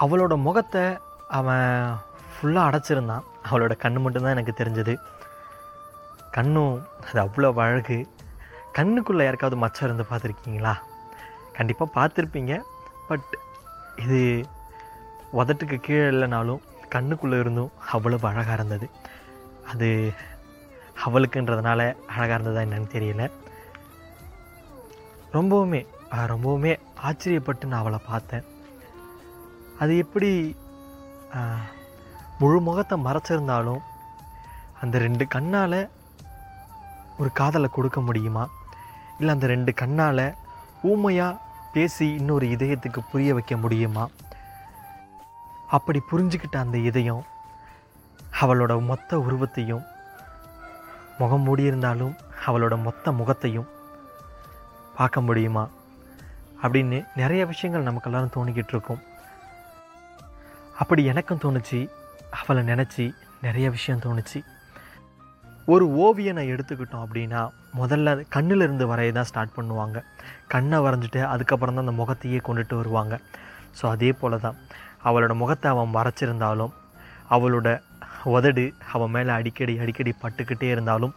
அவளோட முகத்தை அவன் ஃபுல்லாக அடைச்சிருந்தான். அவளோட கண்ணு மட்டும்தான் எனக்கு தெரிஞ்சது. கண்ணும் அது அவ்வளோ அழகு. கண்ணுக்குள்ளே யாருக்காவது மச்சம் இருந்து பார்த்துருக்கீங்களா? கண்டிப்பாக பார்த்துருப்பீங்க. பட் இது உதட்டுக்கு கீழே இல்லைனாலும் கண்ணுக்குள்ளே இருந்தும் அவ்வளவு அழகாக இருந்தது. அது அவளுக்குன்றதுனால அழகாக இருந்ததா என்னன்னு தெரியல. ரொம்பவுமே ரொம்பவுமே ஆச்சரியப்பட்டு நான் அவளை பார்த்தேன். அது எப்படி முழு முகத்தை மறைச்சிருந்தாலும் அந்த ரெண்டு கண்ணால் ஒரு காதலை கொடுக்க முடியுமா? இல்லை அந்த ரெண்டு கண்ணால் ஊமையாக பேசி இன்னொரு இதயத்துக்கு புரிய வைக்க முடியுமா? அப்படி புரிஞ்சுக்கிட்ட அந்த இதயம் அவளோட மொத்த உருவத்தையும் முகம் மூடியிருந்தாலும் அவளோட மொத்த முகத்தையும் பார்க்க முடியுமா? அப்படின்னு நிறைய விஷயங்கள் நமக்கு தோணிக்கிட்டு இருக்கும். அப்படி எனக்கும் தோணுச்சு அவளை நினச்சி நிறைய விஷயம் தோணுச்சு. ஒரு ஓவியனை எடுத்துக்கிட்டோம் அப்படின்னா முதல்ல கண்ணில் இருந்து வரைய தான் ஸ்டார்ட் பண்ணுவாங்க. கண்ணை வரைஞ்சிட்டு அதுக்கப்புறம் தான் அந்த முகத்தையே கொண்டுட்டு வருவாங்க. ஸோ அதே போல தான். அவளோட முகத்தை அவன் மறைச்சிருந்தாலும் அவளோட உதடு அவன் மேலே அடிக்கடி அடிக்கடி பட்டுக்கிட்டே இருந்தாலும்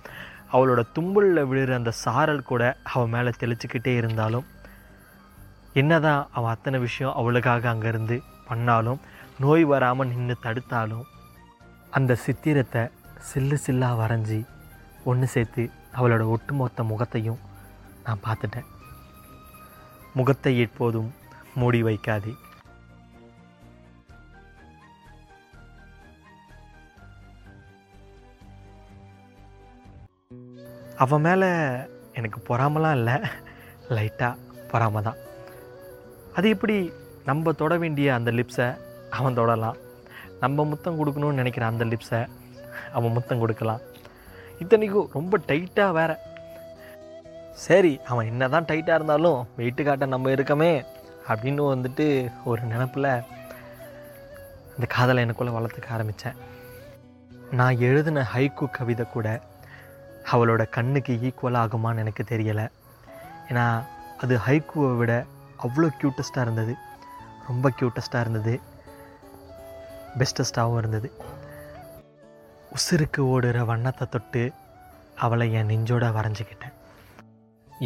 அவளோட தும்பலில் விழுற அந்த சாரல் கூட அவன் மேலே தெளிச்சுக்கிட்டே இருந்தாலும் என்னதான் அவன் அத்தனை விஷயம் அவளுக்காக அங்கேருந்து பண்ணாலும் நோய் வராமல் நின்று தடுத்தாலும் அந்த சித்திரத்தை சில்லு சில்லாக வரைஞ்சி ஒன்று சேர்த்து அவளோட ஒட்டுமொத்த முகத்தையும் நான் பார்த்துட்டேன். முகத்தை எப்போதும் மூடி வைக்காதே. அவன் மேலே எனக்கு பொறாமலாம் இல்லை. லைட்டாக பொறாம தான் அது எப்படி நம்ம தொட வேண்டிய அந்த லிப்ஸை அவன் தொடலாம். நம்ம முத்தம் கொடுக்கணும்னு நினைக்கிற அந்த லிப்ஸை அவன் முத்தம் கொடுக்கலாம். இத்தனைக்கும் ரொம்ப டைட்டாக வேற. சரி அவன் என்ன தான் டைட்டாக இருந்தாலும் வெயிட்டு காட்ட நம்ம இருக்கமே அப்படின்னு வந்துட்டு ஒரு நினப்பில் அந்த காதலை எனக்குள்ளே வளர்த்துக்க ஆரம்பித்தேன் நான் எழுதின ஹைக்கு கவிதை கூட அவளோட கண்ணுக்கு ஈக்குவல் ஆகுமான்னு எனக்கு தெரியலை. ஏன்னா அது ஹைக்கூவை விட அவ்வளோ க்யூட்டஸ்ட்டாக இருந்தது. ரொம்ப க்யூட்டஸ்ட்டாக இருந்தது. பெஸ்டஸ்டாகவும் இருந்தது. உசுருக்கு ஓடுற வண்ணத்தை தொட்டு அவளை என் நெஞ்சோட வரைஞ்சிக்கிட்டேன்.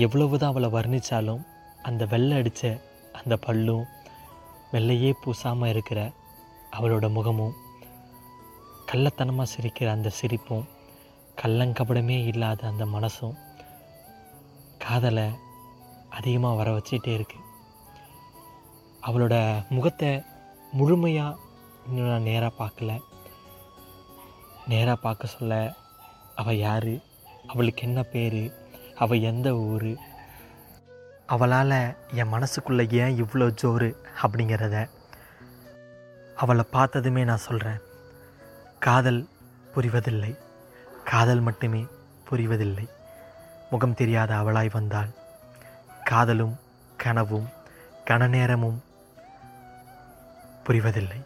எவ்வளவுதான் அவளை வர்ணித்தாலும் அந்த வெள்ளை அடித்த அந்த பல்லும் வெள்ளையே பூசாமல் இருக்கிற அவளோட முகமும் கள்ளத்தனமாக சிரிக்கிற அந்த சிரிப்பும் கள்ளங்கபடமே இல்லாத அந்த மனசும் காதலை அதிகமாக வர வச்சிட்டே இருக்கு. அவளோட முகத்தை முழுமையாக இன்னும் நான் நேராக பார்க்கல. நேராக பார்க்க சொல்ல அவள் யார்? அவளுக்கு என்ன பேர்? அவள் எந்த ஊர்? அவளால் என் மனசுக்குள்ளே ஏன் இவ்வளோ ஜோறு அப்படிங்கிறத அவளை பார்த்ததுமே நான் சொல்கிறேன் காதல் புரிவதில்லை. காதல் மட்டுமே புரிவதில்லை. முகம் தெரியாத அவளாய் வந்தாள். காதலும் கனவும் கன நேரமும் புரிவதில்லை.